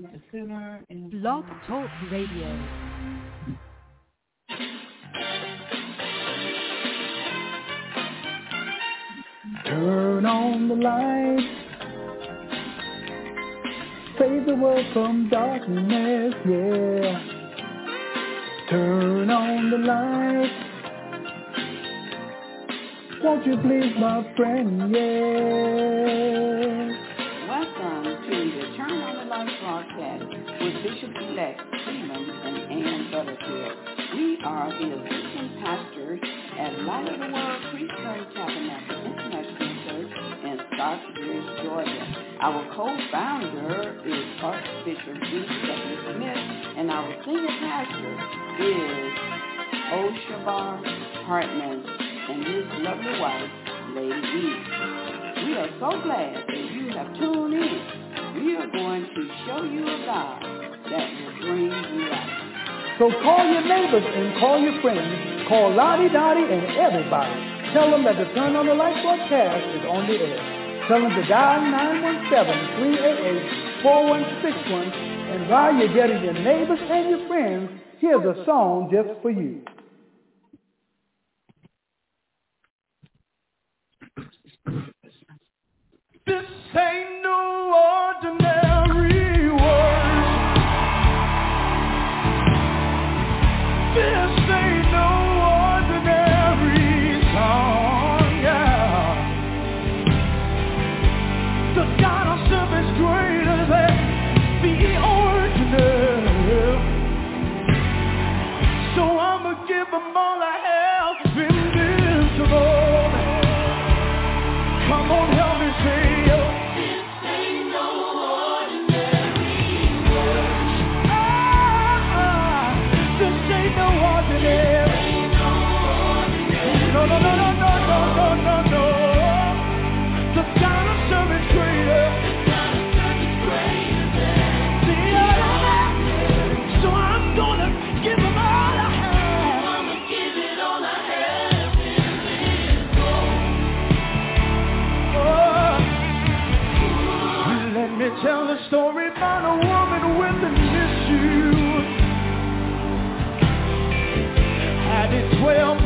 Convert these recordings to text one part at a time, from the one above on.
the center and Blog Talk Radio. Turn on the light. Save the world from darkness, yeah. Turn on the light. Won't you please, my friend, yeah. Welcome to the Turn on the Broadcast with Bishop-elect Stephen and Ann Butterfield. We are the assistant pastors at Light of the World Christian Tabernacle International Church in Stockbridge, Georgia. Our co-founder is Archbishop D. W. Smith, and our senior pastor is Oshabar Hartman and his lovely wife, Lady Eve. We are so glad that you have tuned in. We are going to show you a God that will bring you life. So call your neighbors and call your friends. Call Lottie Dottie and everybody. Tell them that the Turn on the Light broadcast is on the air. Tell them to dial 917-388-4161. And while you're getting your neighbors and your friends, here's a song just for you. This ain't no ordinary 12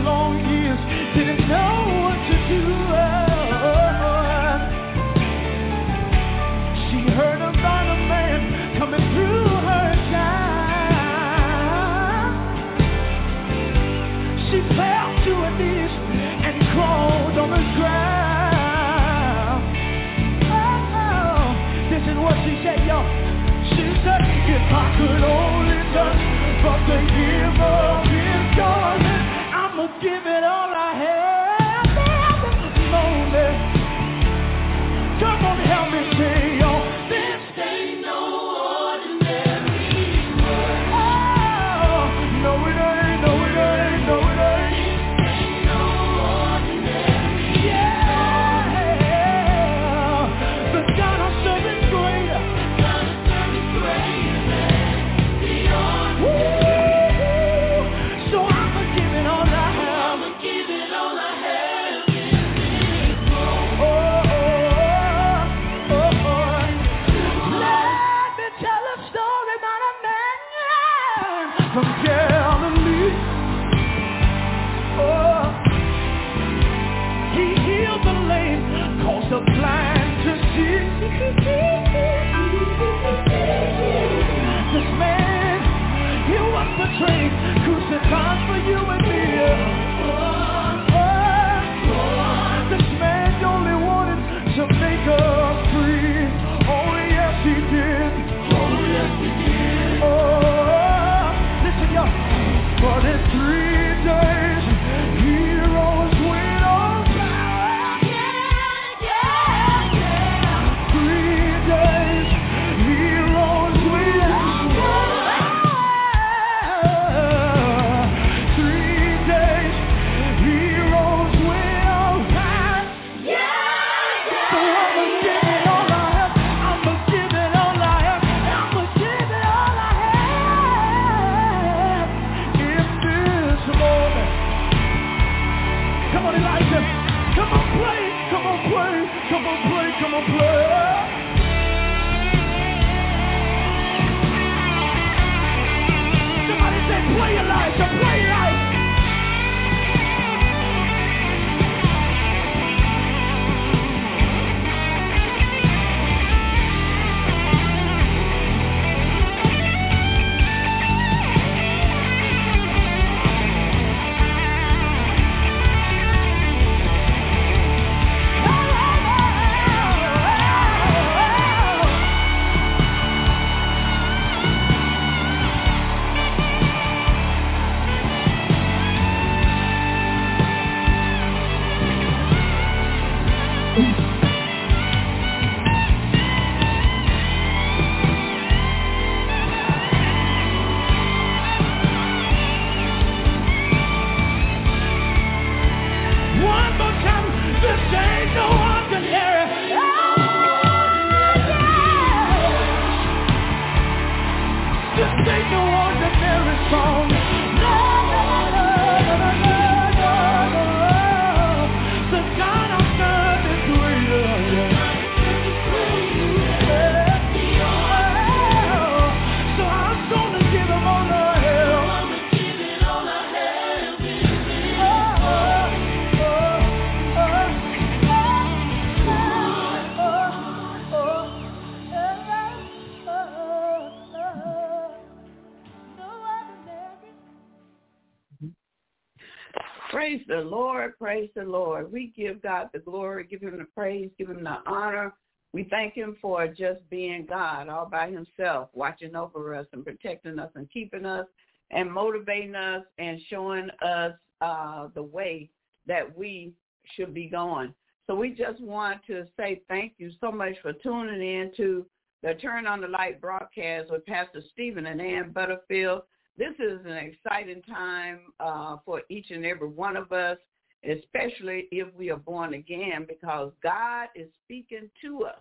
give God the glory, give him the praise, give him the honor. We thank him for just being God all by himself, watching over us and protecting us and keeping us and motivating us and showing us uh, the way that we should be going. So we just want to say thank you so much for tuning in to the Turn on the Light broadcast with Pastor Stephen and Ann Butterfield. This is an exciting time uh, for each and every one of us especially if we are born again, because God is speaking to us.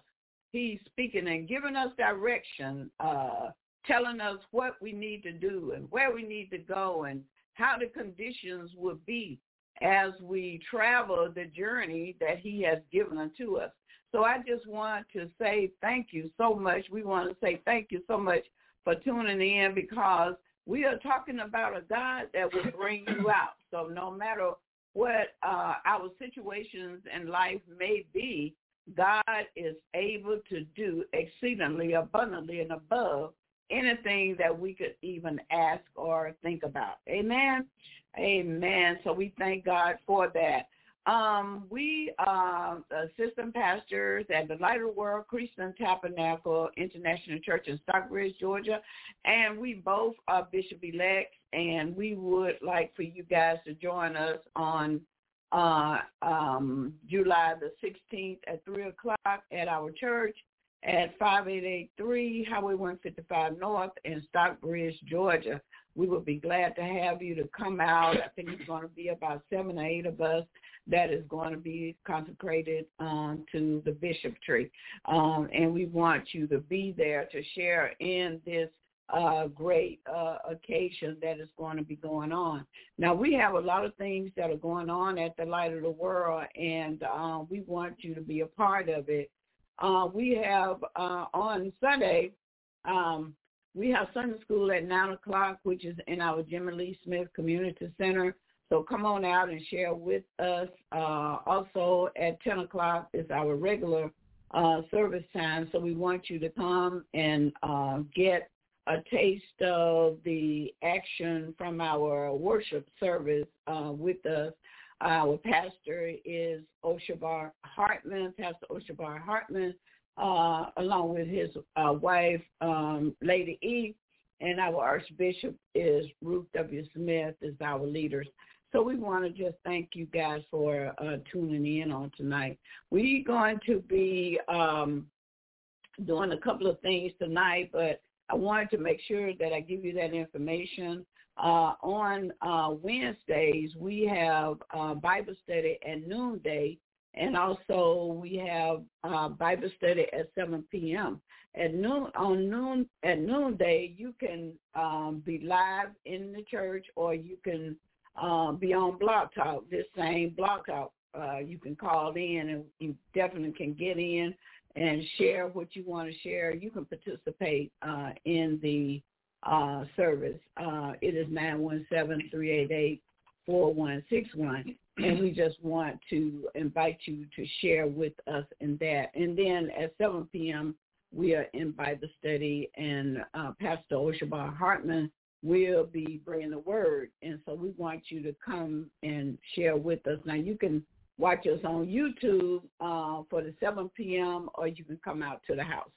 He's speaking and giving us direction, uh, telling us what we need to do and where we need to go and how the conditions will be as we travel the journey that he has given unto us. So I just want to say thank you so much. We want to say thank you so much for tuning in because we are talking about a God that will bring you out. So no matter what uh, our situations in life may be, God is able to do exceedingly abundantly and above anything that we could even ask or think about. Amen. Amen. So we thank God for that. Um, we are assistant pastors at the Lighter World Christian Tabernacle International Church in Stockbridge, Georgia, and we both are bishop-elects, and we would like for you guys to join us on uh, um, July the 16th at 3 o'clock at our church at 5883 Highway 155 North in Stockbridge, Georgia. We would be glad to have you to come out. I think it's going to be about seven or eight of us that is going to be consecrated um, to the bishopry. Um, and we want you to be there to share in this uh, great uh, occasion that is going to be going on. Now, we have a lot of things that are going on at the Light of the World, and uh, we want you to be a part of it. Uh, we have uh, on Sunday, um, we have Sunday school at 9 o'clock, which is in our Jimmy Lee Smith Community Center. So come on out and share with us. Uh, also at 10 o'clock is our regular uh, service time. So we want you to come and uh, get a taste of the action from our worship service uh, with us. Our pastor is Oshabar Hartman, Pastor Oshabar Hartman, uh, along with his uh, wife, um, Lady E, and our Archbishop is Ruth W. Smith is our leaders. So we want to just thank you guys for uh, tuning in on tonight. We're going to be um, doing a couple of things tonight, but I wanted to make sure that I give you that information. Uh, on uh, Wednesdays, we have uh, Bible study at noonday, and also we have uh, Bible study at 7 p.m. At noon on noon at noonday, you can um, be live in the church, or you can uh, be on Blog Talk, this same Blog Talk. Uh, you can call in and you definitely can get in and share what you want to share. You can participate uh, in the uh, service. Uh, it is 917-388-4161. And we just want to invite you to share with us in that. And then at 7 p.m., we are in Bible study, and uh, Pastor Oshabar Hartman will be bringing the word. And so we want you to come and share with us. Now you can watch us on YouTube uh, for the 7 p.m. or you can come out to the house.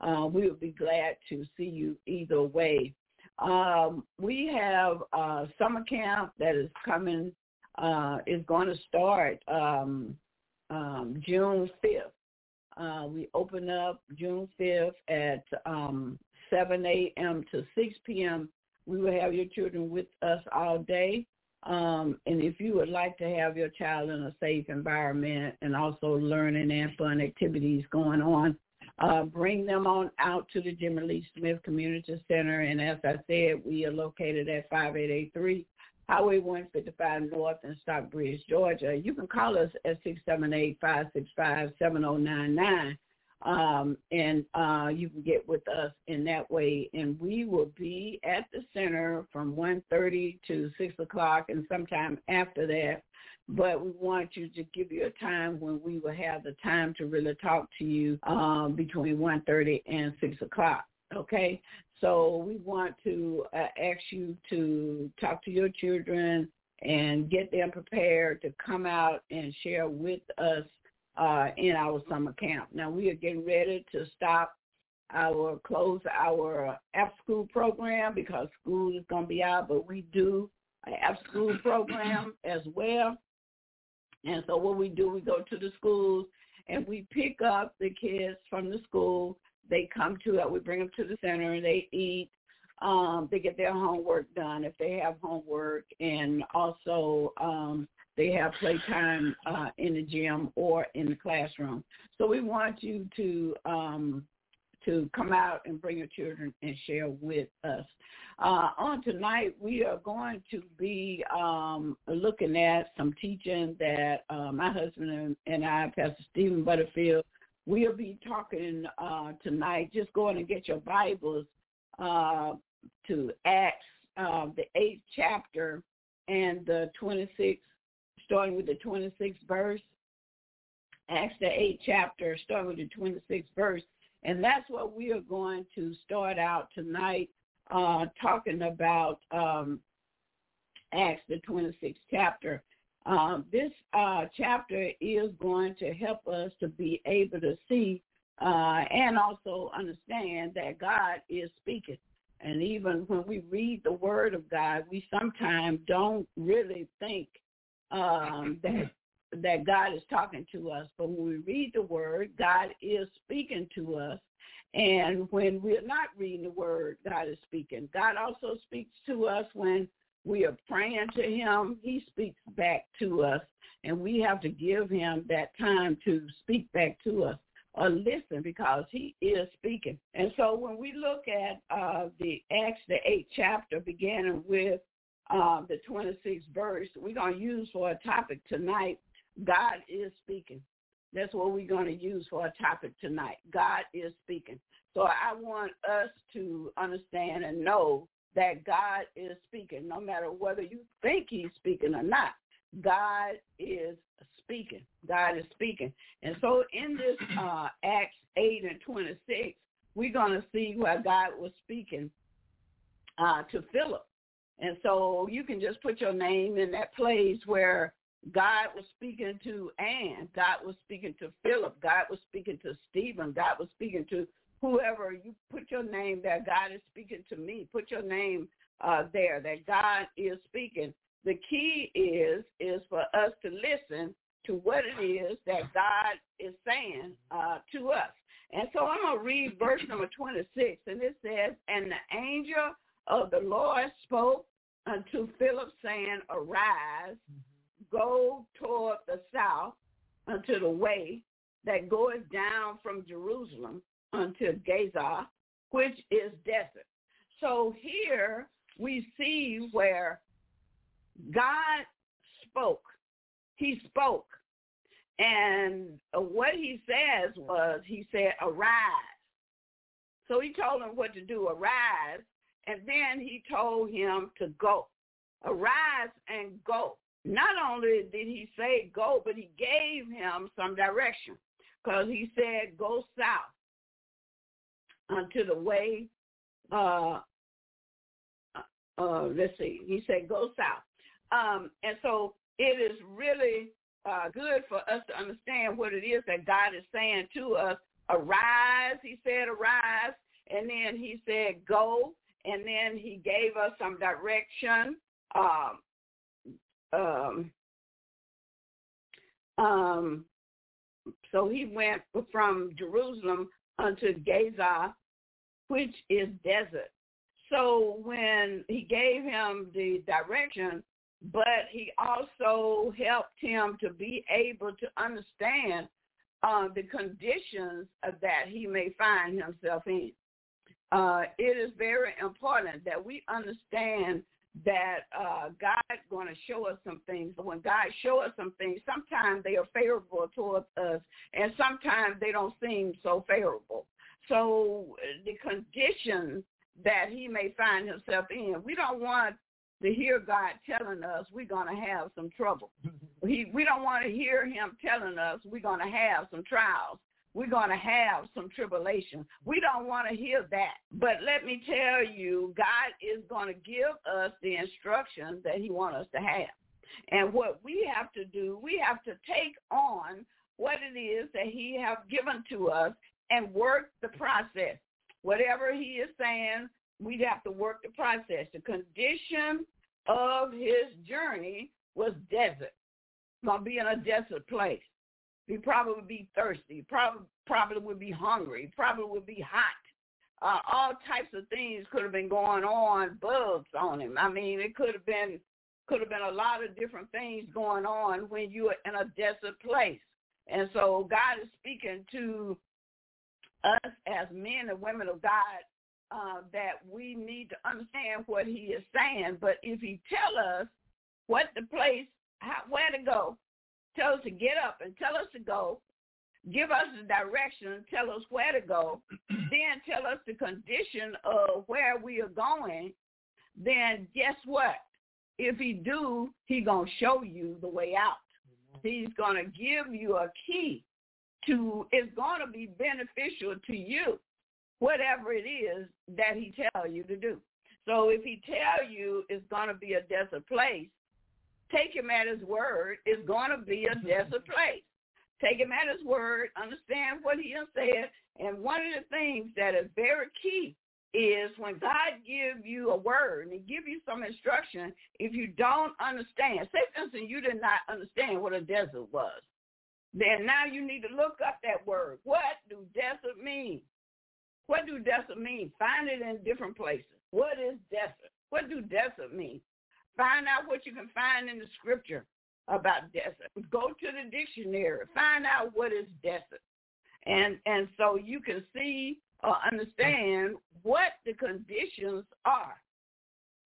Uh, we would be glad to see you either way. Um, we have a summer camp that is coming, uh, is going to start um, um, June 5th. Uh, we open up June 5th at um, 7 a.m. to 6 p.m. We will have your children with us all day. Um, and if you would like to have your child in a safe environment and also learning and fun activities going on, uh, bring them on out to the Jimmy Lee Smith Community Center. And as I said, we are located at 5883 Highway 155 North in Stockbridge, Georgia. You can call us at 678-565-7099. Um, and uh, you can get with us in that way. And we will be at the center from 1.30 to 6 o'clock and sometime after that. But we want you to give you a time when we will have the time to really talk to you um, between 1.30 and 6 o'clock. Okay, so we want to uh, ask you to talk to your children and get them prepared to come out and share with us uh, in our summer camp. Now we are getting ready to stop our close our after school program because school is going to be out, but we do an after school program as well. And so what we do, we go to the schools and we pick up the kids from the school. They come to it. We bring them to the center. and They eat. Um, they get their homework done if they have homework, and also um, they have playtime uh, in the gym or in the classroom. So we want you to um, to come out and bring your children and share with us. Uh, on tonight, we are going to be um, looking at some teaching that uh, my husband and, and I, Pastor Stephen Butterfield, we'll be talking uh, tonight. Just going to get your Bibles uh, to Acts, uh, the eighth chapter and the 26th starting with the 26th verse. Acts the 8th chapter, starting with the 26th verse. And that's what we are going to start out tonight uh, talking about um, Acts the 26th chapter. Um, this uh, chapter is going to help us to be able to see uh, and also understand that God is speaking. And even when we read the word of God, we sometimes don't really think um, that that God is talking to us. But when we read the word, God is speaking to us. And when we're not reading the word, God is speaking. God also speaks to us when we are praying to him. He speaks back to us. And we have to give him that time to speak back to us or listen because he is speaking. And so when we look at uh, the Acts, the eighth chapter, beginning with uh, the 26th verse, we're going to use for a topic tonight, God is speaking. That's what we're going to use for a topic tonight. God is speaking. So I want us to understand and know that God is speaking, no matter whether you think he's speaking or not. God is speaking. God is speaking. And so in this uh, Acts 8 and 26, we're going to see where God was speaking uh, to Philip. And so you can just put your name in that place where God was speaking to Anne. God was speaking to Philip. God was speaking to Stephen. God was speaking to whoever. You put your name there. God is speaking to me. Put your name uh, there that God is speaking. The key is is for us to listen to what it is that God is saying uh, to us. And so I'm going to read verse number 26, and it says, And the angel of the Lord spoke unto Philip, saying, Arise, go toward the south unto the way that goeth down from Jerusalem unto Gaza, which is desert. So here we see where God spoke. He spoke. And what he says was, he said, arise. So he told him what to do, arise. And then he told him to go. Arise and go. Not only did he say go, but he gave him some direction because he said go south unto the way, uh, uh, let's see, he said go south. Um, and so it is really uh, good for us to understand what it is that God is saying to us. Arise, he said, arise. And then he said, go. And then he gave us some direction. Um, um, um, so he went from Jerusalem unto Gaza, which is desert. So when he gave him the direction, but he also helped him to be able to understand uh, the conditions that he may find himself in. Uh, it is very important that we understand that uh, God's going to show us some things. But when God shows us some things, sometimes they are favorable towards us, and sometimes they don't seem so favorable. So the conditions that he may find himself in, we don't want to hear God telling us we're going to have some trouble. He, we don't want to hear him telling us we're going to have some trials. We're going to have some tribulation. We don't want to hear that. But let me tell you, God is going to give us the instructions that he wants us to have. And what we have to do, we have to take on what it is that he has given to us and work the process. Whatever he is saying, we'd have to work the process. The condition of his journey was desert. Gonna be in a desert place. He probably would be thirsty. Probably probably would be hungry. Probably would be hot. Uh, all types of things could have been going on. Bugs on him. I mean, it could have been could have been a lot of different things going on when you are in a desert place. And so God is speaking to us as men and women of God uh, that we need to understand what he is saying. But if he tell us what the place, how, where to go, tell us to get up and tell us to go, give us the direction, tell us where to go, then tell us the condition of where we are going, then guess what? If he do, he going to show you the way out. He's going to give you a key to, it's going to be beneficial to you, whatever it is that he tell you to do. So if he tell you it's going to be a desert place, take him at his word. It's going to be a desert place. Take him at his word. Understand what he has said. And one of the things that is very key is when God gives you a word and give you some instruction, if you don't understand, say for instance you did not understand what a desert was, then now you need to look up that word. What do desert mean? What do desert mean? Find it in different places. What is desert? What do desert mean? Find out what you can find in the scripture about desert. Go to the dictionary. Find out what is desert. And and so you can see or understand what the conditions are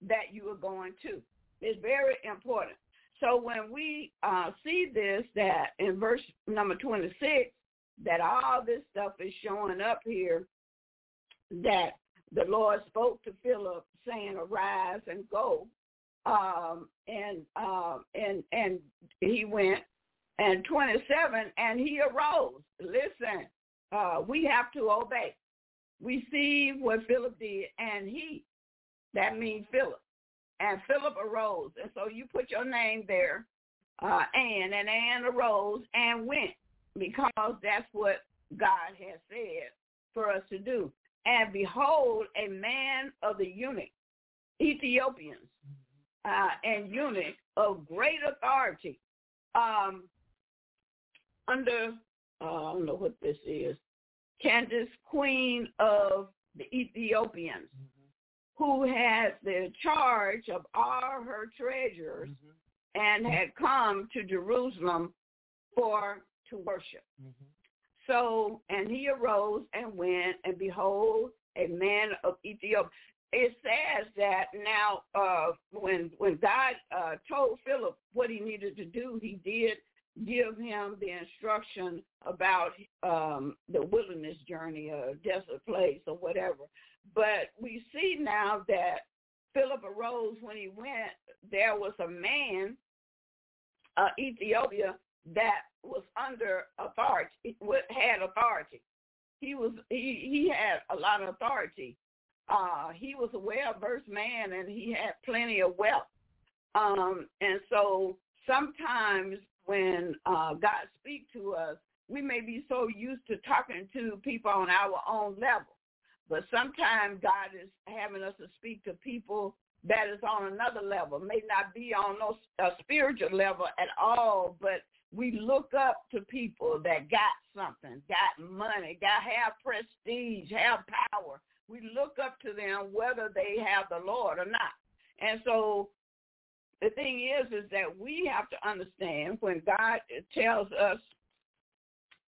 that you are going to. It's very important. So when we uh, see this, that in verse number 26, that all this stuff is showing up here, that the Lord spoke to Philip saying, arise and go um, and uh, and and he went and 27 and he arose. Listen uh, we have to obey. We see what philip did and he that means philip. And philip arose. And so you put your name there uh, Anne and Anne arose and went because that's what God has said for us to do. And behold, a man of the eunuch, Ethiopians, uh, and eunuch of great authority um, under, uh, I don't know what this is, Candace, queen of the Ethiopians, mm-hmm. who had the charge of all her treasures mm-hmm. and had come to Jerusalem for to worship. Mm-hmm. So, and he arose and went, and behold, a man of Ethiopia it says that now uh, when when God uh, told Philip what he needed to do, he did give him the instruction about um, the wilderness journey, a desert place or whatever. But we see now that Philip arose when he went. There was a man, uh, Ethiopia, that was under authority, had authority. He was he he had a lot of authority uh, he was a well-versed man and he had plenty of wealth. Um, and so sometimes when uh, God speaks to us, we may be so used to talking to people on our own level. But sometimes God is having us to speak to people that is on another level, may not be on no a spiritual level at all, but we look up to people that got something, got money, got have prestige, have power, we look up to them whether they have the Lord or not. And so the thing is, is that we have to understand when God tells us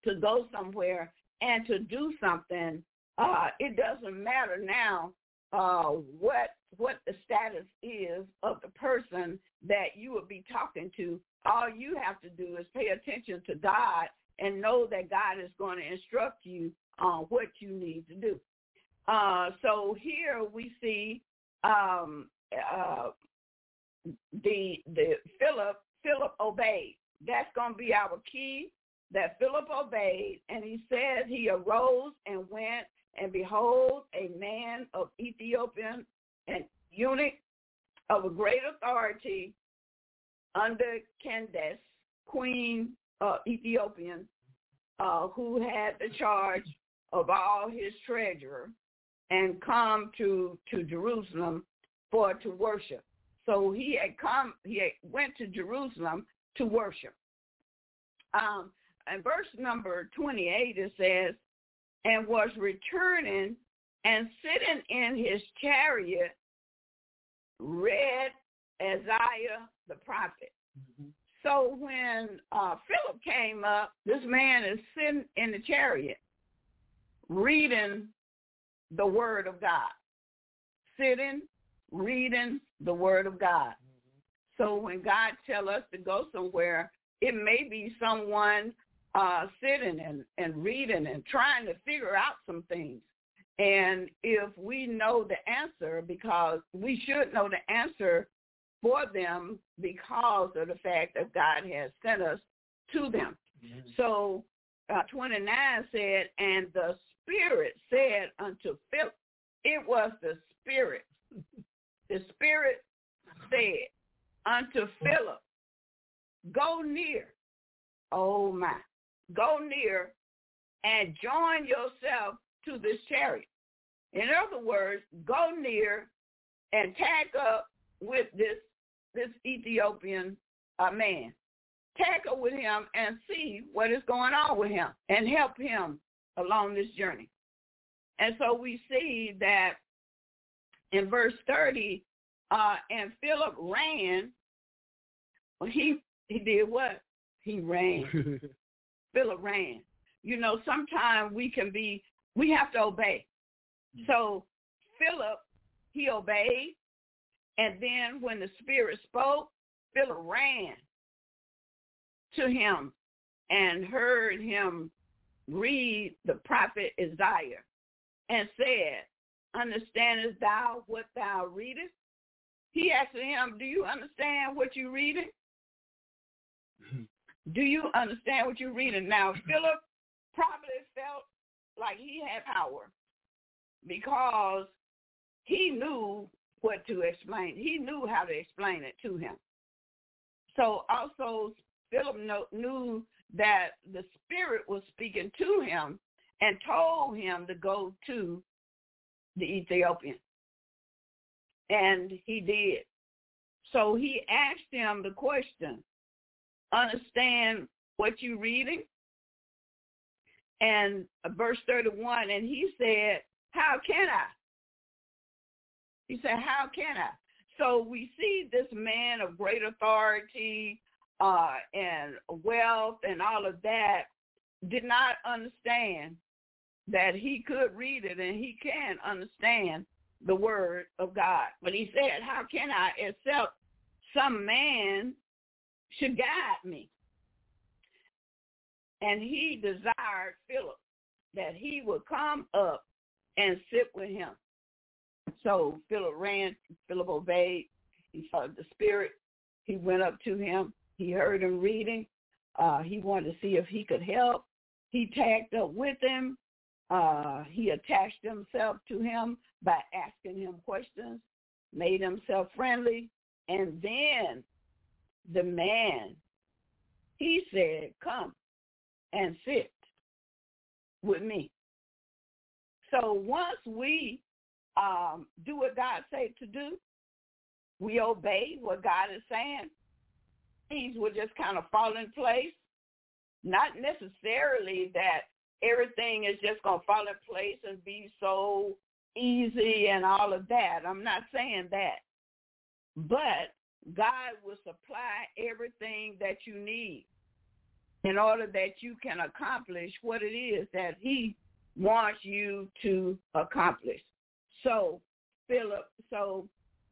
to go somewhere and to do something, uh, it doesn't matter now uh, what what the status is of the person that you will be talking to. All you have to do is pay attention to God and know that God is going to instruct you on what you need to do. Uh, so here we see um, uh, the the Philip Philip obeyed. That's going to be our key. That Philip obeyed, and he says he arose and went, and behold, a man of Ethiopian and eunuch of a great authority under Candace, queen uh, Ethiopian, uh, who had the charge of all his treasure, and come to to Jerusalem for to worship. So he had come, he had went to Jerusalem to worship. Um, and verse number 28, it says, and was returning and sitting in his chariot, read Isaiah the prophet. Mm-hmm. So when uh, Philip came up, this man is sitting in the chariot reading the word of God, sitting, reading the word of God. So when God tell us to go somewhere, it may be someone uh, sitting and, and reading and trying to figure out some things. And if we know the answer, because we should know the answer for them because of the fact that God has sent us to them. Mm-hmm. So uh, 29 said, and the Spirit said unto Philip, it was the Spirit. the Spirit said unto Philip, go near, oh my, go near and join yourself to this chariot. In other words, go near and tag up with this this Ethiopian uh, man. Up with him and see what is going on with him and help him along this journey. And so we see that in verse 30, uh, and Philip ran. Well, he he did what? He ran. Philip ran. You know, sometimes we can be, we have to obey. So Philip, he obeyed. And then when the Spirit spoke, Philip ran to him and heard him read the prophet Isaiah and said, Understandest thou what thou readest? He asked him, Do you understand what you're reading? Do you understand what you're reading? Now, Philip probably felt like he had power because he knew what to explain. He knew how to explain it to him. So also Philip knew that the Spirit was speaking to him and told him to go to the Ethiopian. And he did. So he asked him the question, understand what you're reading? And verse 31, and he said, how can I? He said, how can I? So we see this man of great authority uh, and wealth and all of that did not understand that he could read it and he can understand the word of God. But he said, how can I except some man should guide me? And he desired Philip that he would come up and sit with him. So Philip ran, Philip obeyed. He saw the Spirit. He went up to him. He heard him reading. Uh, he wanted to see if he could help. He tagged up with him. Uh, he attached himself to him by asking him questions, made himself friendly, and then the man, he said, come and sit with me. So once we um, do what God said to do, we obey what God is saying, things will just kind of fall in place. Not necessarily that everything is just going to fall in place and be so easy and all of that. I'm not saying that. But God will supply everything that you need in order that you can accomplish what it is that he wants you to accomplish. So, Philip, so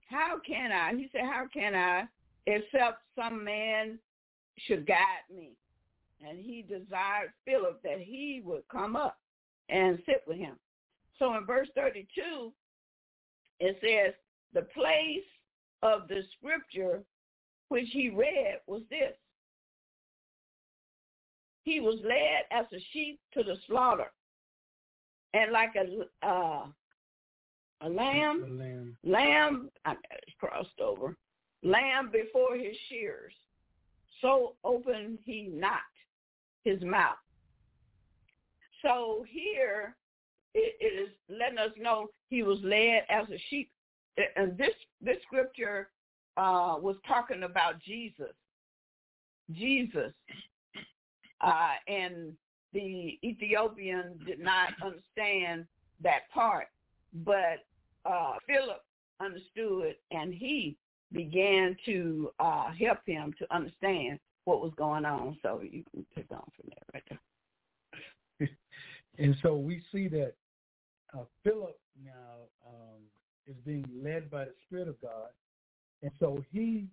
how can I, he said, how can I, except some man should guide me? And he desired Philip that he would come up and sit with him. So in verse 32, it says, the place of the scripture which he read was this. He was led as a sheep to the slaughter, and like a uh, a lamb, lamb. lamb I crossed over, lamb before his shears, so opened he not his mouth. So here it, it is letting us know he was led as a sheep. And this this scripture uh, was talking about Jesus. Jesus. Uh, and the Ethiopian did not understand that part, but uh, Philip understood, and he began to uh, help him to understand what was going on. So you can take on from there right there. And so we see that uh, Philip now um, is being led by the Spirit of God, and so he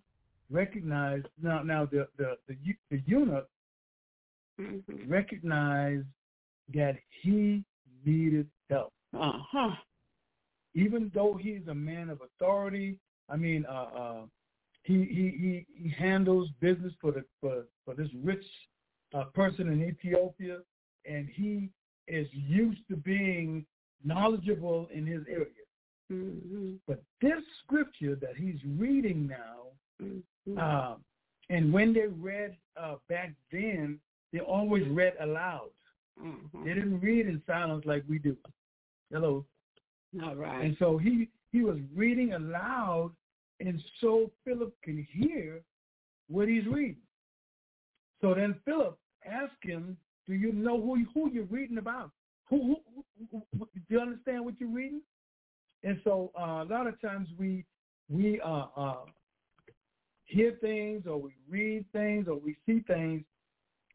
recognized now. Now the the the, the eunuch Mm-hmm. recognized that he needed help, Uh-huh. even though he's a man of authority. I mean, uh, uh, he he he he handles business for the for for this rich uh, person in Ethiopia, and he is used to being knowledgeable in his area. Mm-hmm. But this scripture that he's reading now, Mm-hmm. uh, and when they read uh, back then, they always read aloud. Mm-hmm. They didn't read in silence like we do. Hello. All right. And so he he was reading aloud, and so Philip can hear what he's reading. So then Philip asked him, "Do you know who who you're reading about? Who, who, who, do you understand what you're reading?" And so uh, a lot of times we we uh, uh, hear things or we read things or we see things,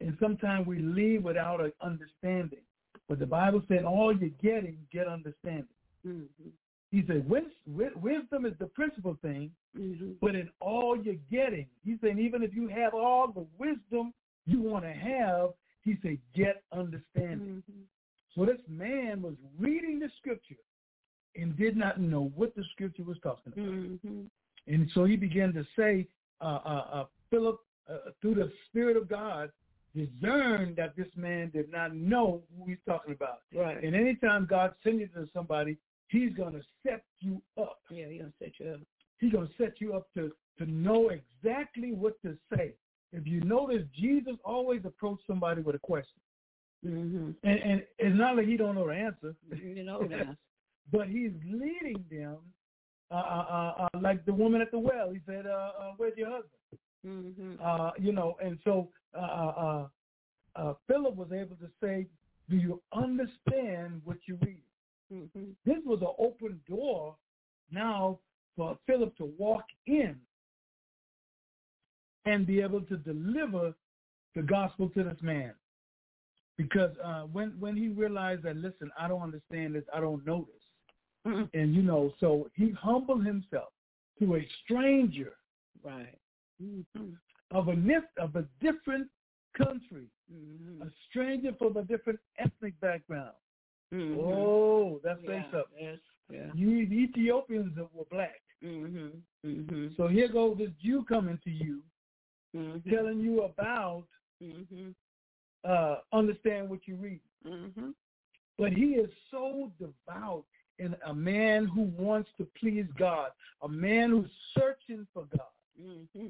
and sometimes we leave without an understanding. But the Bible said, "All you're getting, get understanding." Mm-hmm. He said, "Wis- wi- wisdom is the principal thing, Mm-hmm. but in all you're getting, he said, even if you have all the wisdom you want to have, he said, get understanding. Mm-hmm. So this man was reading the scripture and did not know what the scripture was talking about. Mm-hmm. And so he began to say, uh, uh, uh, Philip, uh, through the Spirit of God, discerned that this man did not know who he's talking about. Right. And anytime God sends you to somebody, he's going to set you up. yeah, he's gonna set you up. He's going to set you up to, to know exactly what to say. If you notice, Jesus always approached somebody with a question. Mm-hmm. And, and it's not like he don't know the answer, You know that. but he's leading them uh, uh, uh, uh, like the woman at the well. He said, uh, uh, where's your husband? Mm-hmm. Uh, you know, and so uh, uh, uh, Philip was able to say, do you understand what you read? Mm-hmm. This was an open door now for Philip to walk in and be able to deliver the gospel to this man. Because uh, when when he realized that, listen, I don't understand this, I don't know this, Mm-hmm. and you know, so he humbled himself to a stranger Right. Mm-hmm. of a of a different country, Mm-hmm. a stranger from a different ethnic background. Mm-hmm. Oh, that's yeah. Yes. Yeah. You the Ethiopians that were black. Mm-hmm. Mm-hmm. So here goes this Jew coming to you, Mm-hmm. telling you about Mm-hmm. uh, understand what you read. Mm-hmm. But he is so devout and a man who wants to please God, a man who's searching for God. Mm-hmm.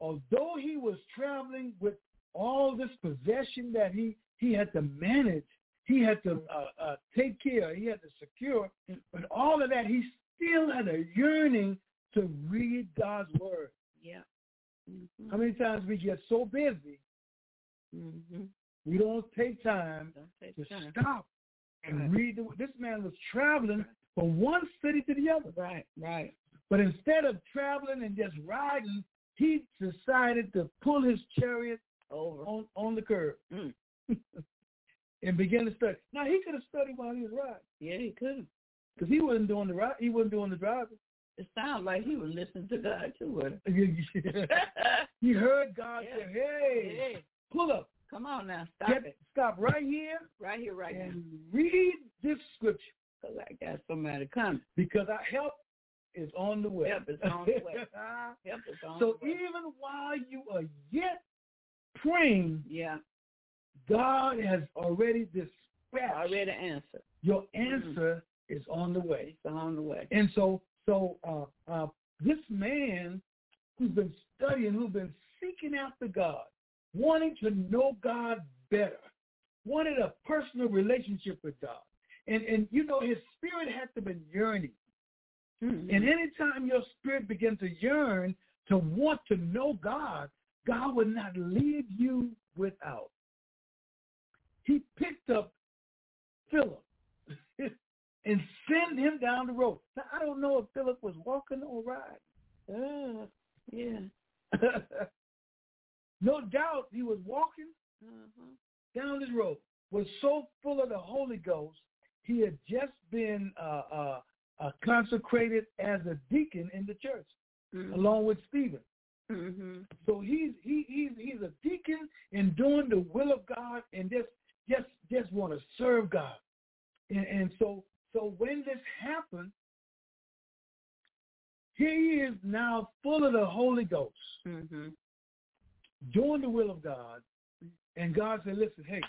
Although he was traveling with all this possession that he, he had to manage, he had to uh, uh, take care, he had to secure, but all of that, he still had a yearning to read God's word. Yeah. Mm-hmm. How many times we get so busy, Mm-hmm. we don't take time Don't take to time. stop and Right. read. The, this man was traveling from one city to the other. Right. Right. But instead of traveling and just riding, he decided to pull his chariot Over. on on the curb Mm. and began to study. Now he could have studied while he was riding Yeah, he could. because he wasn't doing the ride. He wasn't doing the driving. It sounds like he was listening to God too. he heard God Yeah. say, "Hey, hey, pull up, come on now, stop Get, it. stop right here Right here, right now. and read this scripture Because I got somebody coming. because our help is on the way." Help is on the way. Help us on so the way. even while you are yet praying, Yeah, God has already dispatched already answered. your answer is on the way. It's on the way. And so, so uh, uh, this man who's been studying, who's been seeking after God, wanting to know God better, wanted a personal relationship with God, and and you know his spirit had to been yearning. Mhm. And anytime your spirit begins to yearn to want to know God, God will not leave you without. He picked up Philip and sent him down the road. Now, I don't know if Philip was walking or riding. Uh, yeah. no doubt he was walking Uh-huh. down this road, was so full of the Holy Ghost, he had just been uh, uh, uh, consecrated as a deacon in the church, Mhm. along with Stephen. Mhm. So he's he, he's he's a deacon and doing the will of God and just just just want to serve God. And, and so so when this happened, he is now full of the Holy Ghost, Mhm. doing the will of God. And God said, "Listen, hey,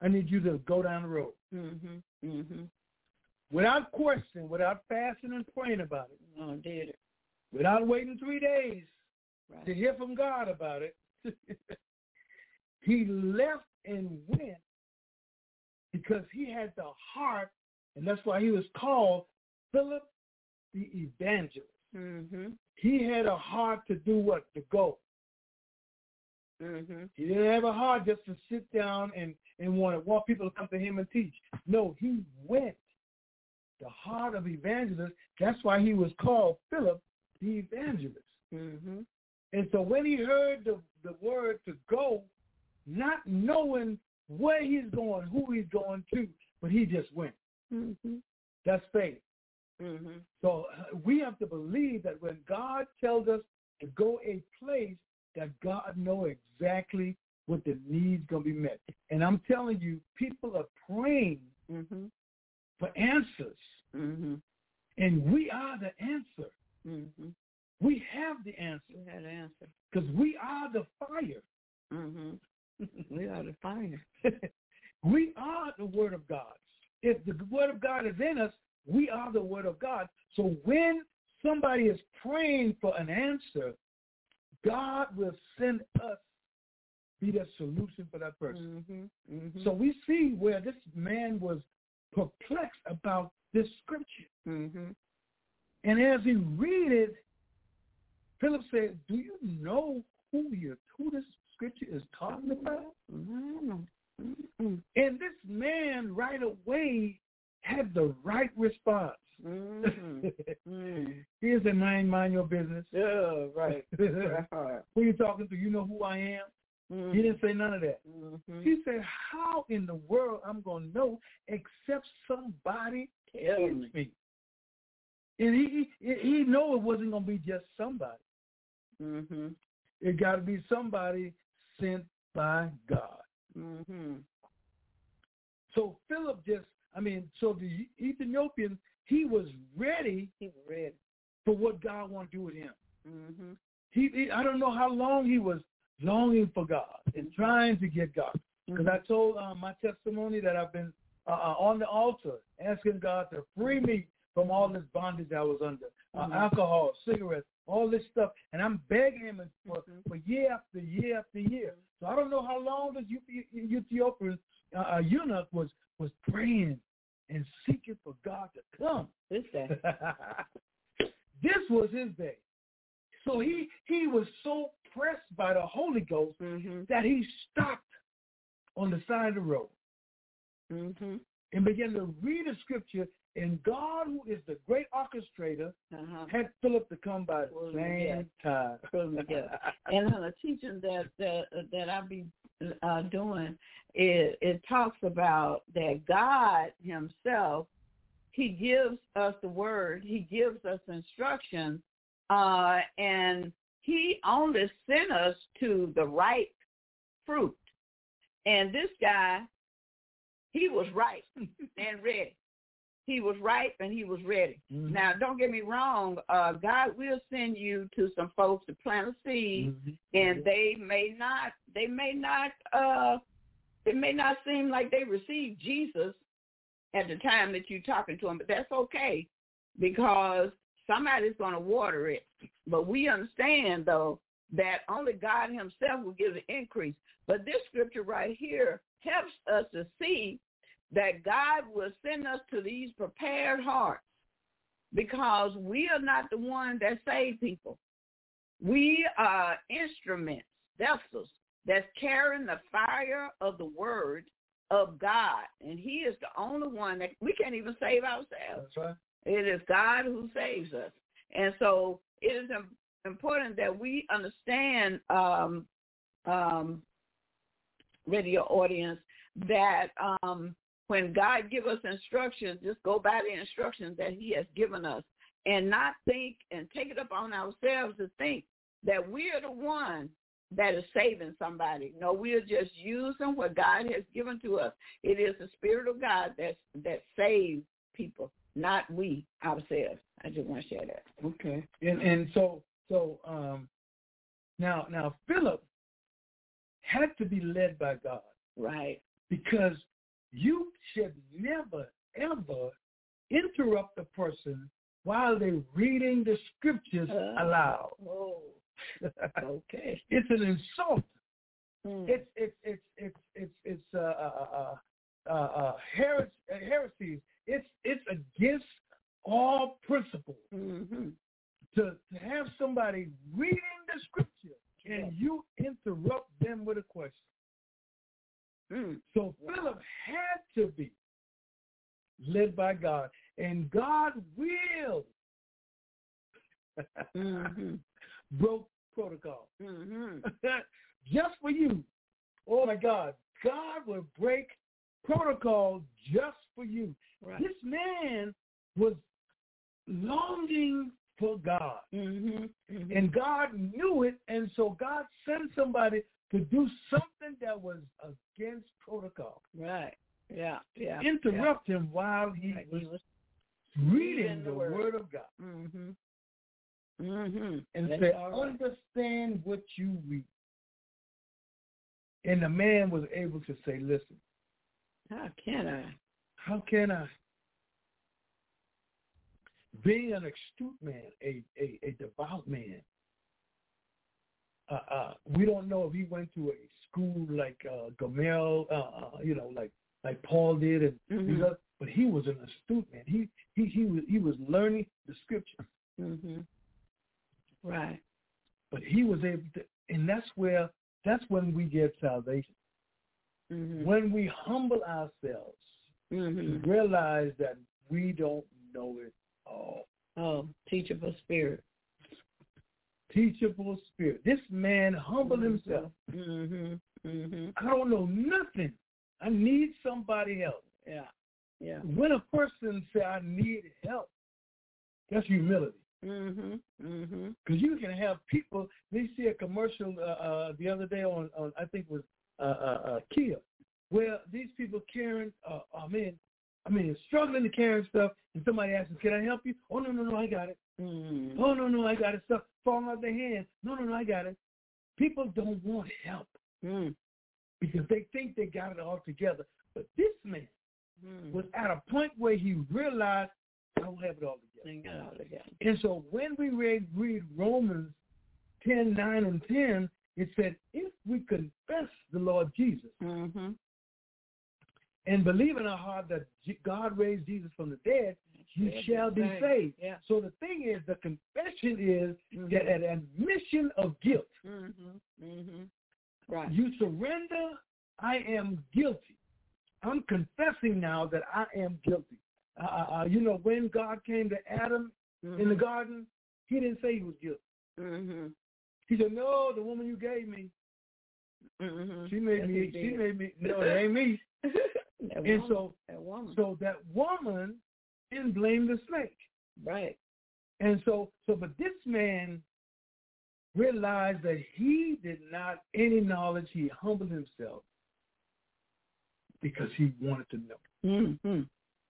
I need you to go down the road Mhm. Mhm. without question, without fasting and praying about it, Oh, did it. without waiting three days to hear from God about it. he left and went because he had the heart, and that's why he was called Philip the Evangelist. Mhm. He had a heart to do what? To go. Mhm. He didn't have a heart just to sit down and, and want to want people to come to him and teach. No, he went. The heart of evangelist. That's why he was called Philip the Evangelist. Mhm. And so when he heard the, the word to go, not knowing where he's going, who he's going to, but he just went. Mhm. That's faith. Mhm. So uh, we have to believe that when God tells us to go a place, that God know exactly what the needs going to be met. And I'm telling you, people are praying Mhm. for answers, Mhm. and we are the answer. Mhm. We have the answer We had an answer. because we are the fire. We are the fire. we are the Word of God. If the Word of God is in us, we are the Word of God. So when somebody is praying for an answer, God will send us be the solution for that person. Mhm. Mhm. So we see where this man was perplexed about this scripture. Mhm. And as he read it, Philip said, Do you know who you who this scripture is talking about? Mhm. Mhm. And this man right away had the right response. Mhm. Mhm. Here's a mind, mind your business. Yeah, right. who Right you talking to? You know who I am? Mhm. He didn't say none of that. Mhm. He said, how in the world I'm going to know except somebody Tell tells me. me? And he, he, he know it wasn't going to be just somebody. Mhm. It got to be somebody sent by God. Mhm. So Philip just, I mean, so the Ethiopian, he was ready He was ready. for what God wanted to do with him. Mhm. He, he, I don't know how long he was longing for God and trying to get God. Because I told um, my testimony that I've been uh, uh, on the altar asking God to free me from all this bondage I was under, uh, Mhm. alcohol, cigarettes, all this stuff, and I'm begging him for, Mhm. for year after year after year. So I don't know how long this Ethi- Ethiopian uh, uh, eunuch was was praying and seeking for God to come. This day. this was his day. So he he was so pressed by the Holy Ghost Mhm. that he stopped on the side of the road Mhm. and began to read the scripture And God, who is the great orchestrator, Uh-huh. had Philip to come by the Well, same yeah. time. Together. and uh, the teaching that that that I be uh, doing, it it talks about that God Himself, He gives us the word, He gives us instruction, uh, and He only sent us to the right fruit. And this guy, he was ripe and ready. He was ripe and he was ready. Mhm. Now, don't get me wrong. Uh, God will send you to some folks to plant a seed, Mhm. and they may not. They may not. Uh, it may not seem like they received Jesus at the time that you're talking to them, but that's okay because somebody's going to water it. But we understand though that only God Himself will give the increase. But this scripture right here helps us to see that God will send us to these prepared hearts because we are not the one that save people. We are instruments, vessels that's carrying the fire of the word of God. And he is the only one that we can't even save ourselves. That's right. It is God who saves us. And so it is important that we understand, um, um, radio audience, that um, when God give us instructions, just go by the instructions that he has given us and not think and take it upon ourselves to think that we are the one that is saving somebody. No, we are just using what God has given to us. It is the Spirit of God that that saves people, not we ourselves. I just want to share that. Okay. And and so so um now now Philip had to be led by God Right. because you should never ever interrupt a person while they're reading the scriptures Uh. aloud. Oh, okay. it's an insult. Mm. It's it's it's it's it's it's uh uh uh uh, uh heres- uh, heresies. It's it's against all principles hmm to to have somebody reading the scripture and you interrupt them with a question. Mm. So Philip had to be led by God, and God will hmm broke protocol hmm just for you. Oh my God, God will break protocol just for you. Right. This man was longing for God, hmm hmm and God knew it, and so God sent somebody to do something that was against protocol. Right. Yeah. Yeah. Interrupt him while he Right. was He was. reading the word of God. hmm hmm and That's say, right. understand what you read. And the man was able to say, listen, How can I? how can I? Being an astute man, a, a, a devout man, uh, uh, we don't know if he went to a school like uh, Gamel, uh, uh, you know, like like Paul did, and Mhm. other- but he was an astute man. He he he was he was learning the scripture. hmm Right. but he was able to, and that's where that's when we get salvation. hmm When we humble ourselves, hmm realize that we don't know it all. Oh, teachable spirit. Teachable spirit. This man humbled himself. hmm hmm I don't know nothing. I need somebody else. Yeah. Yeah. When a person say I need help, that's humility. hmm hmm Because you can have people. They see a commercial uh, uh, the other day on, on I think it was uh, uh, uh, Kia, where these people carrying. Uh, I mean, I mean, struggling to carry stuff, and somebody asks "Can I help you?" Oh no, no, no, I got it. mm Oh no, no, I got it. Stuff falling out their hands. No, no, no, I got it. People don't want help Mm. because they think they got it all together. But this man Mm. was at a point where he realized I don't have it all together. God again. And so when we read, read Romans 10, 9, and 10, it said, if we confess the Lord Jesus hmm and believe in our heart that God raised Jesus from the dead, you shall be saved. Yeah. So the thing is, the confession is Mhm. that an admission of guilt. hmm hmm Right. You surrender, I am guilty. I'm confessing now that I am guilty. uh, uh, you know, when God came to Adam mm-hmm. in the garden, he didn't say he was guilty. Mm-hmm. He said, no, the woman you gave me, Mm-hmm. she made Yes, me, she made me, no, it ain't me. And so, that woman. so that woman then blame the snake. right. And so, so, but this man realized that he did not any knowledge. He humbled himself because he wanted to know. Mm-hmm.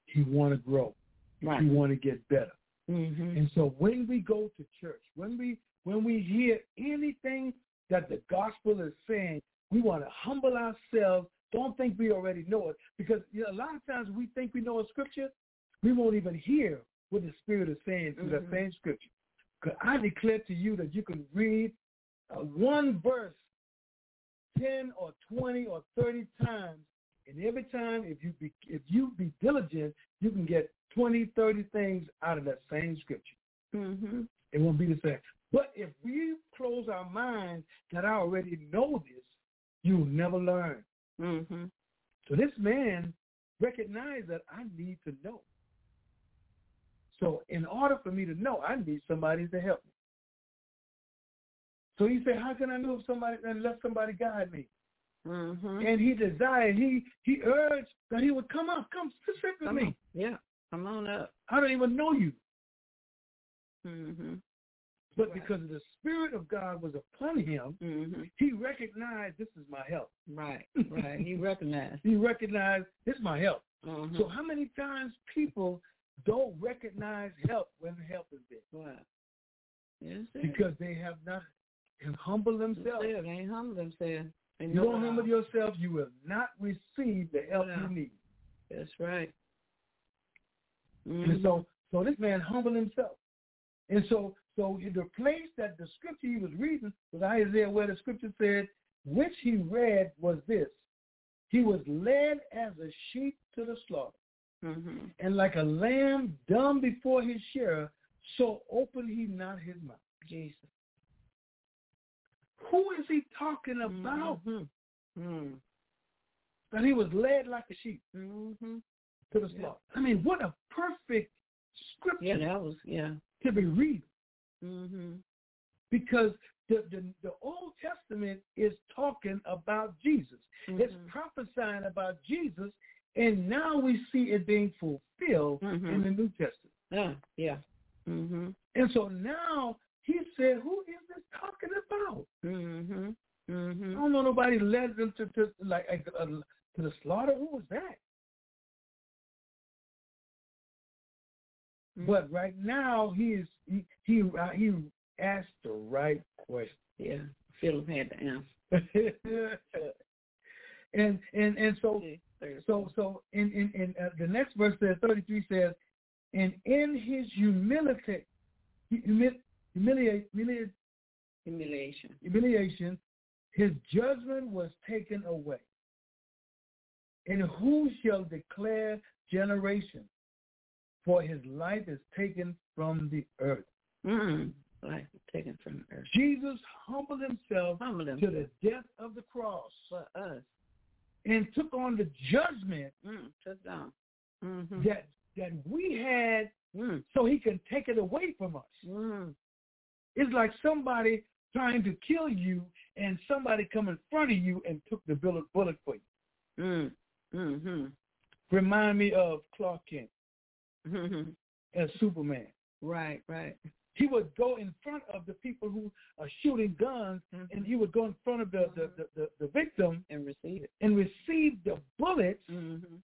He wanted to grow. Right. He wanted to get better. Mm-hmm. And so when we go to church, when we when we hear anything that the gospel is saying, we want to humble ourselves. Don't think we already know it because you know, a lot of times we think we know a scripture, we won't even hear what the Spirit is saying through that Mhm. same scripture. Because I declare to you that you can read uh, one verse ten or twenty or thirty times, and every time, if you be if you be diligent, you can get 20, 30 things out of that same scripture. Mm-hmm. It won't be the same. But if we close our minds that I already know this, you'll never learn. Mm-hmm. So this man recognized that I need to know. So in order for me to know, I need somebody to help me. So he said, how can I know if somebody unless somebody guide me? Mm-hmm. And he desired, he he urged that he would come up, come sit with Come me. on. Yeah. Come on up. I don't even know you. Mm-hmm. But Right. because the Spirit of God was upon him, Mm-hmm. he recognized this is my help. Right. Right. He recognized. He recognized this is my help. Mm-hmm. So how many times people don't recognize help when help is there? Wow. Yes. Because they have not humbled themselves. Themselves, They ain't humble themselves. You don't humble yourself, you will not receive the help Yeah. you need. That's right. And Mhm. so, so this man humbled himself. And so, so the place that the scripture he was reading was Isaiah, where the scripture said, which he read was this: He was led as a sheep to the slaughter, Mhm. and like a lamb dumb before his shearer, so opened he not his mouth. Jesus. Who is he talking about? Mhm. Mhm. That he was led like a sheep Mhm. to the Yeah. slaughter. I mean, what a perfect scripture Yeah, that was yeah. to be reading. Mhm. because the, the, the Old Testament is talking about Jesus. It's Mhm. prophesying about Jesus, and now we see it being fulfilled Mhm. in the New Testament. Yeah, yeah. Mhm. And so now he said, who is this talking about? Mhm. I Mhm. don't know nobody led them to, to like uh, to the slaughter. Who was that? Mm-hmm. But right now he is he he, uh, he asked the right question. Yeah, Philip had the answer. and and and so So so in in, in uh, the next verse says thirty three says, and in his humility, humili- humiliate, humiliate, humiliation. humiliation, his judgment was taken away. And who shall declare generation? For his life is taken from the earth. Mm. Like taken from earth. Jesus humbled himself Humble them to the death of the cross. And took on the judgment Mm. Mhm. that that we had Mm. so he can take it away from us. Mm. It's like somebody trying to kill you and somebody come in front of you and took the bullet, bullet for you. Mm. Mhm. Remind me of Clark Kent Mhm. as Superman. Right, right. He would go in front of the people who are shooting guns Mhm. and he would go in front of the, the, the, the, the victim And receive it. and receive the bullets, Mhm.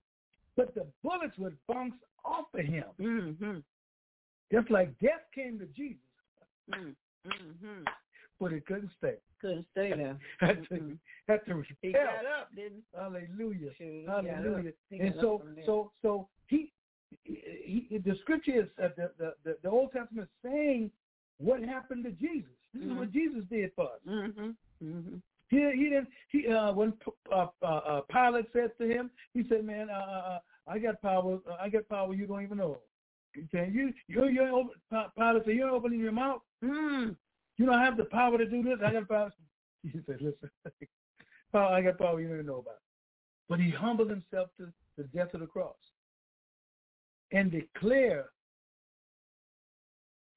but the bullets would bounce off of him. Mhm. Just like death came to Jesus, Mm. Mhm. but it couldn't stay. Couldn't stay there. Had to, Mhm. had to He got up, didn't Hallelujah. Shoot, Hallelujah. And so, up from there. so, so he the scripture is uh, the, the, the the Old Testament is saying what happened to Jesus. This is what Jesus did for us. Mhm. Mhm. He, he didn't. He uh, when uh, uh, uh, Pilate said to him, he said, "Man, uh, uh, I got power. Uh, I got power you don't even know." He said, "You, you, you." Open, Pilate said, "You're opening your mouth. Mm. You don't have the power to do this. I got power." He said, "Listen. I got power you don't even know about." But he humbled himself to the death of the cross. And declare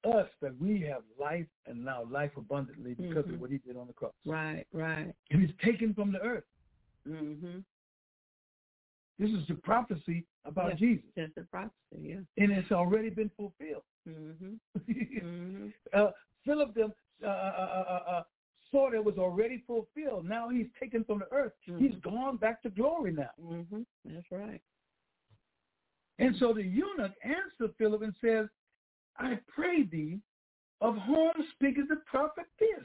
us that we have life and now life abundantly because Mhm. of what he did on the cross. Right, right. And he's taken from the earth. Mhm. This is the prophecy about Yeah. Jesus. That's the prophecy, yeah. And it's already been fulfilled. Mhm. Mhm. uh, Philip them, uh, uh, uh, uh, saw that it was already fulfilled. Now he's taken from the earth. He's Mhm. gone back to glory now. Mhm. That's right. And so the eunuch answered Philip and says, I pray thee, of whom speaketh the prophet this?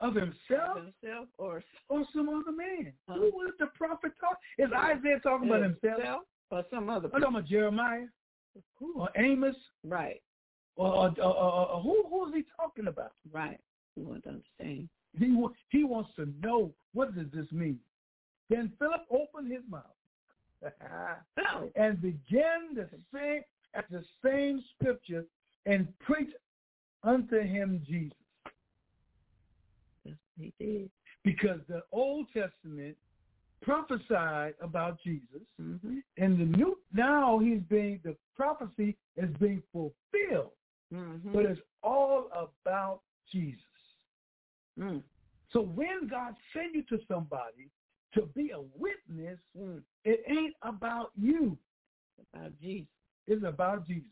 Of himself Himself or or some other man? Who was the prophet talking? Is Isaiah talking about himself? or some other I'm talking about Jeremiah Who? or Amos Right, or, or, or, who, who is he talking about? right. You want to understand. He, he wants to know what does this mean. Then Philip opened his mouth. and began to say at the same scripture and preach unto him Jesus. Yes, he did. Because the Old Testament prophesied about Jesus, Mm-hmm. and the new now he's being the prophecy is being fulfilled, Mm-hmm. but it's all about Jesus. mm. So when God send you to somebody to be a witness, Mm. it ain't about you. About Jesus. It's about Jesus.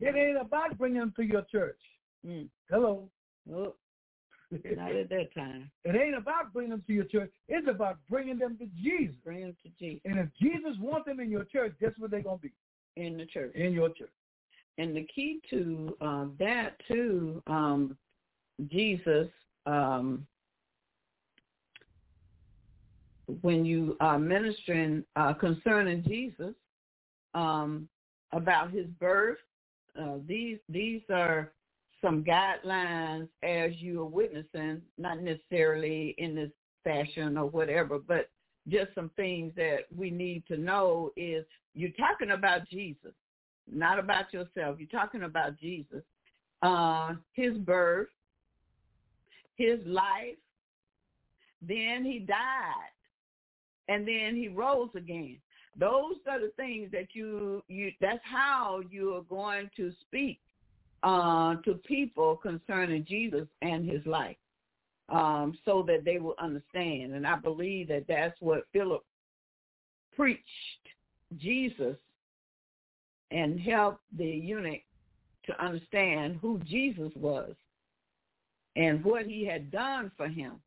It ain't about bringing them to your church. Mm. Hello. Oh, not at that time. It ain't about bringing them to your church. It's about bringing them to Jesus. Bring him to Jesus And if Jesus wants them in your church, guess where they're going to be? in the church. In your church. And the key to um, that too, um, Jesus, um, when you are ministering uh, concerning Jesus um, about his birth, uh, these these are some guidelines as you are witnessing, not necessarily in this fashion or whatever, but just some things that we need to know is you're talking about Jesus, not about yourself. You're talking about Jesus, uh, his birth, his life, then he died, and then he rose again. Those are the things that you you. That's how you are going to speak uh, to people concerning Jesus and his life, um, so that they will understand. And I believe that that's what Philip preached Jesus and helped the eunuch to understand who Jesus was and what he had done for him.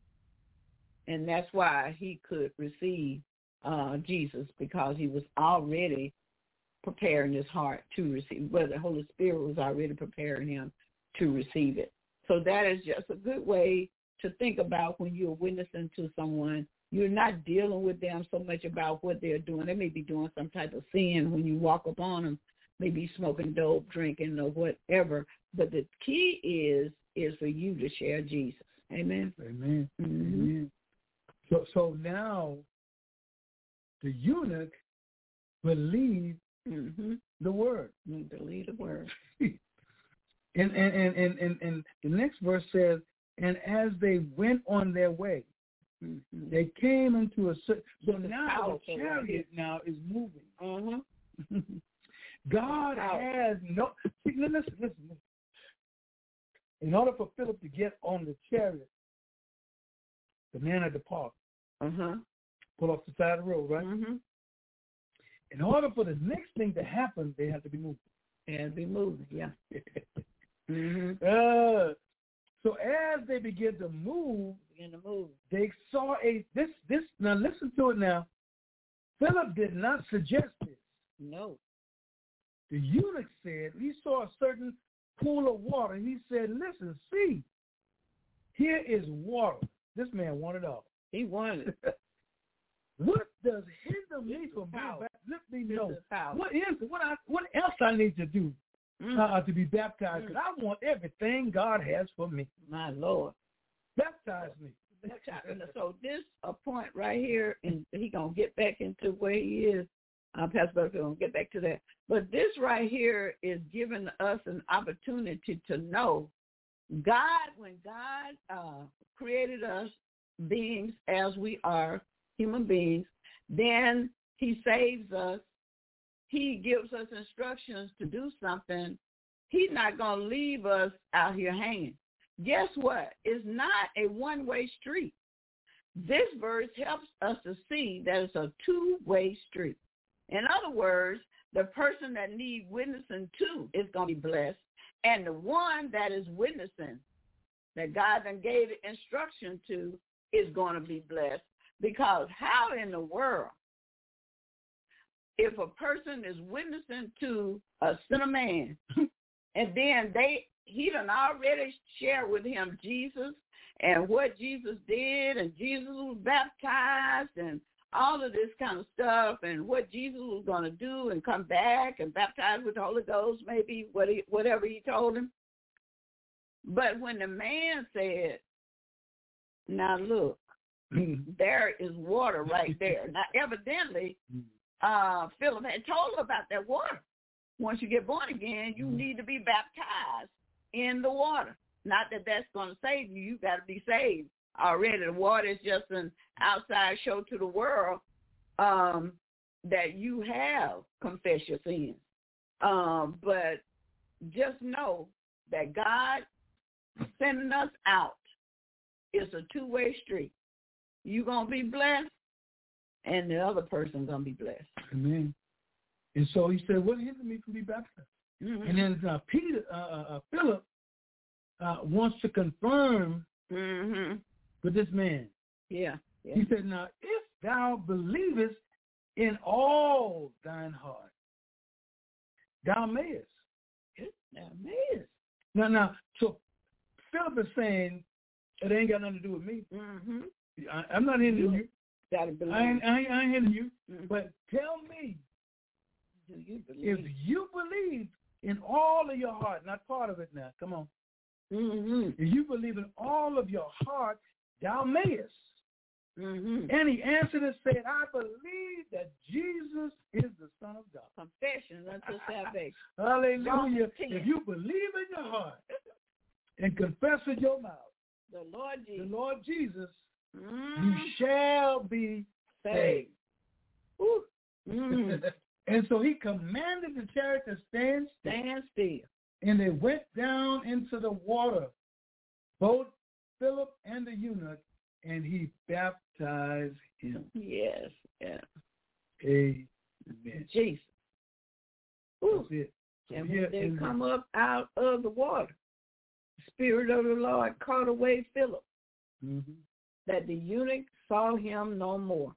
And that's why he could receive uh, Jesus because he was already preparing his heart to receive, well, the Holy Spirit was already preparing him to receive it. So that is just a good way to think about when you're witnessing to someone. You're not dealing with them so much about what they're doing. They may be doing some type of sin when you walk up on them, maybe smoking dope, drinking, or whatever. But the key is is for you to share Jesus. Amen. Amen. Mhm. Amen. So, so now the eunuch believed Mm-hmm. the word. Believe the word. And, and, and, and, and, and the next verse says, and as they went on their way, Mm-hmm. they came into a so now the chariot now is moving. Mm-hmm. God has no. See, listen, listen, listen. In order for Philip to get on the chariot, the man had to park, Uh-huh. pull off the side of the road, right? Mm-hmm. In order for the next thing to happen, they have to be moved. And be moving, yeah. Mm-hmm. Uh, so as they begin to move, Begin to move. they saw a this this now listen to it now. Philip did not suggest this. No. The eunuch said he saw a certain pool of water. He said, "Listen, see, here is water." This man wanted all. He wanted What does hinder me from being baptized? Let me know. What is what I what else I need to do Mm. uh, to be baptized? Because I want everything God has for me. My Lord. Baptize me. so this a point right here, and he gonna get back into where he is. Uh, Pastor Butterfield gonna get back to that. But this right here is giving us an opportunity to know God. When God uh, created us beings as we are, human beings, then He saves us. he gives us instructions to do something, he's not going to leave us out here hanging. Guess what? It's not a one-way street. This verse helps us to see that it's a two-way street. In other words, the person that needs witnessing to is going to be blessed, and the one that is witnessing that God then gave instruction to is going to be blessed. Because how in the world, if a person is witnessing to a sinner man, and then they he done already shared with him Jesus and what Jesus did, and Jesus was baptized, and all of this kind of stuff, and what Jesus was going to do, and come back and baptize with the Holy Ghost, maybe what he, whatever he told him. But when the man said, "Now look, there is water right there," now evidently, uh, Philip had told him about that water. Once you get born again, you need to be baptized in the water. Not that that's going to save you. You've got to be saved already. The water is just an outside show to the world um, that you have confessed your sins. Um, but just know that God sending us out is a two-way street. You're going to be blessed, and the other person's going to be blessed. Amen. And so he said, what hindered me from being baptized? Mm-hmm. And then uh, Peter, uh, uh, uh, Philip, uh, wants to confirm Mm-hmm. With this man. Yeah. yeah. He said, now if thou believest in all thine heart, thou mayest. Now, man. Now, now, so Philip is saying, it ain't got nothing to do with me. Mm-hmm. I, I'm not hindering you. Got to believe. I ain't, I ain't, I ain't hindering you. Mhm. But tell me, Do you if you believe in all of your heart, not part of it now, come on. Mm-hmm. If you believe in all of your heart, thou mayest. Mm-hmm. And he answered and said, I believe that Jesus is the Son of God. Confession unto salvation. Hallelujah. If you believe in your heart and confess with your mouth The Lord Jesus, the. Lord Jesus, you Mm, shall be saved. Woo. Mm. and so he commanded the chariot to stand still, Stand still. and they went down into the water, both Philip and the eunuch, and he baptized him. Yes. Yeah. Amen. Jesus. Ooh. That's it. So And when they come up out of the water, the Spirit of the Lord caught away Philip, Mhm. that the eunuch saw him no more.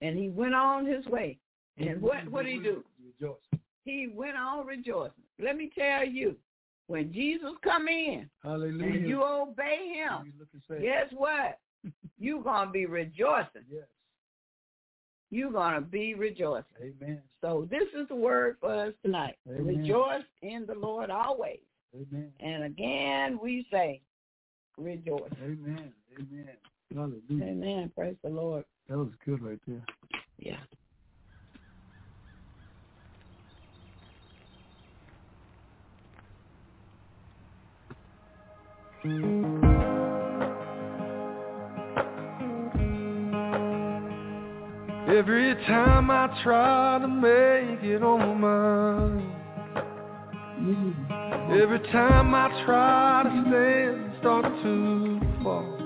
And he went on his way. And what what did he do? Rejoice. He went on rejoicing. Let me tell you, when Jesus come in Hallelujah. and you obey him, You look and say, guess what? You're going to be rejoicing. Yes. You're going to be rejoicing. Amen. So this is the word for us tonight. Amen. Rejoice in the Lord always. Amen. And again, we say, rejoice. Amen. Amen. Hallelujah. Amen. Praise the Lord. That was good right there. Yeah. Every time I try to make it on my own mm-hmm. Every time I try to stand, and start to fall.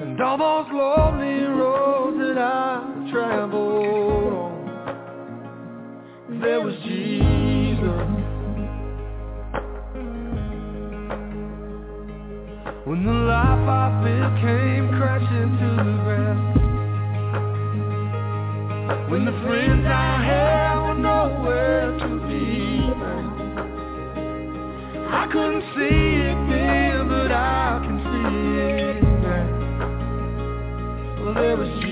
And all those lonely roads that I traveled on. There was Jesus When the life I built came crashing to the ground when the friends I had were nowhere to be found. I couldn't see it then, but I can see it now. Well, there was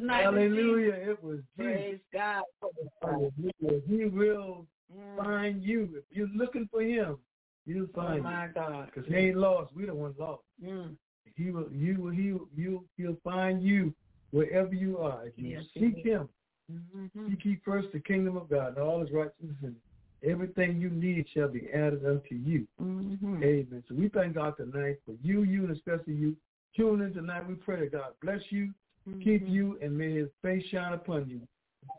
tonight. Hallelujah. It was Jesus. Praise God. Hallelujah. He will Mm. find you. If you're looking for him, he'll Oh find you. my God. Because he ain't lost. We the one lost. Mm. He will you will he you he'll find you wherever you are. If you Yes, seek will. him, Mhm. seek ye first the kingdom of God and all his righteousness and everything you need shall be added unto you. Mhm. Amen. So we thank God tonight for you, you, and especially you. Tune in tonight. We pray that God bless you, keep Mhm. you, and may his face shine upon you.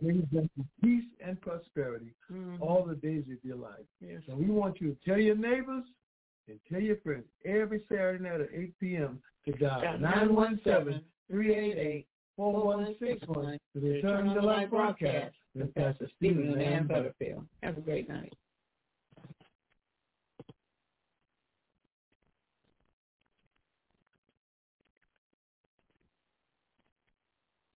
May he you peace and prosperity Mhm. all the days of your life. Yes. So we want you to tell your neighbors and tell your friends every Saturday night at 8 p.m. to dial Got 917-388-4161 to the Turn on the Light broadcast with Pastor Stephen and Ann Butterfield. Have a great night.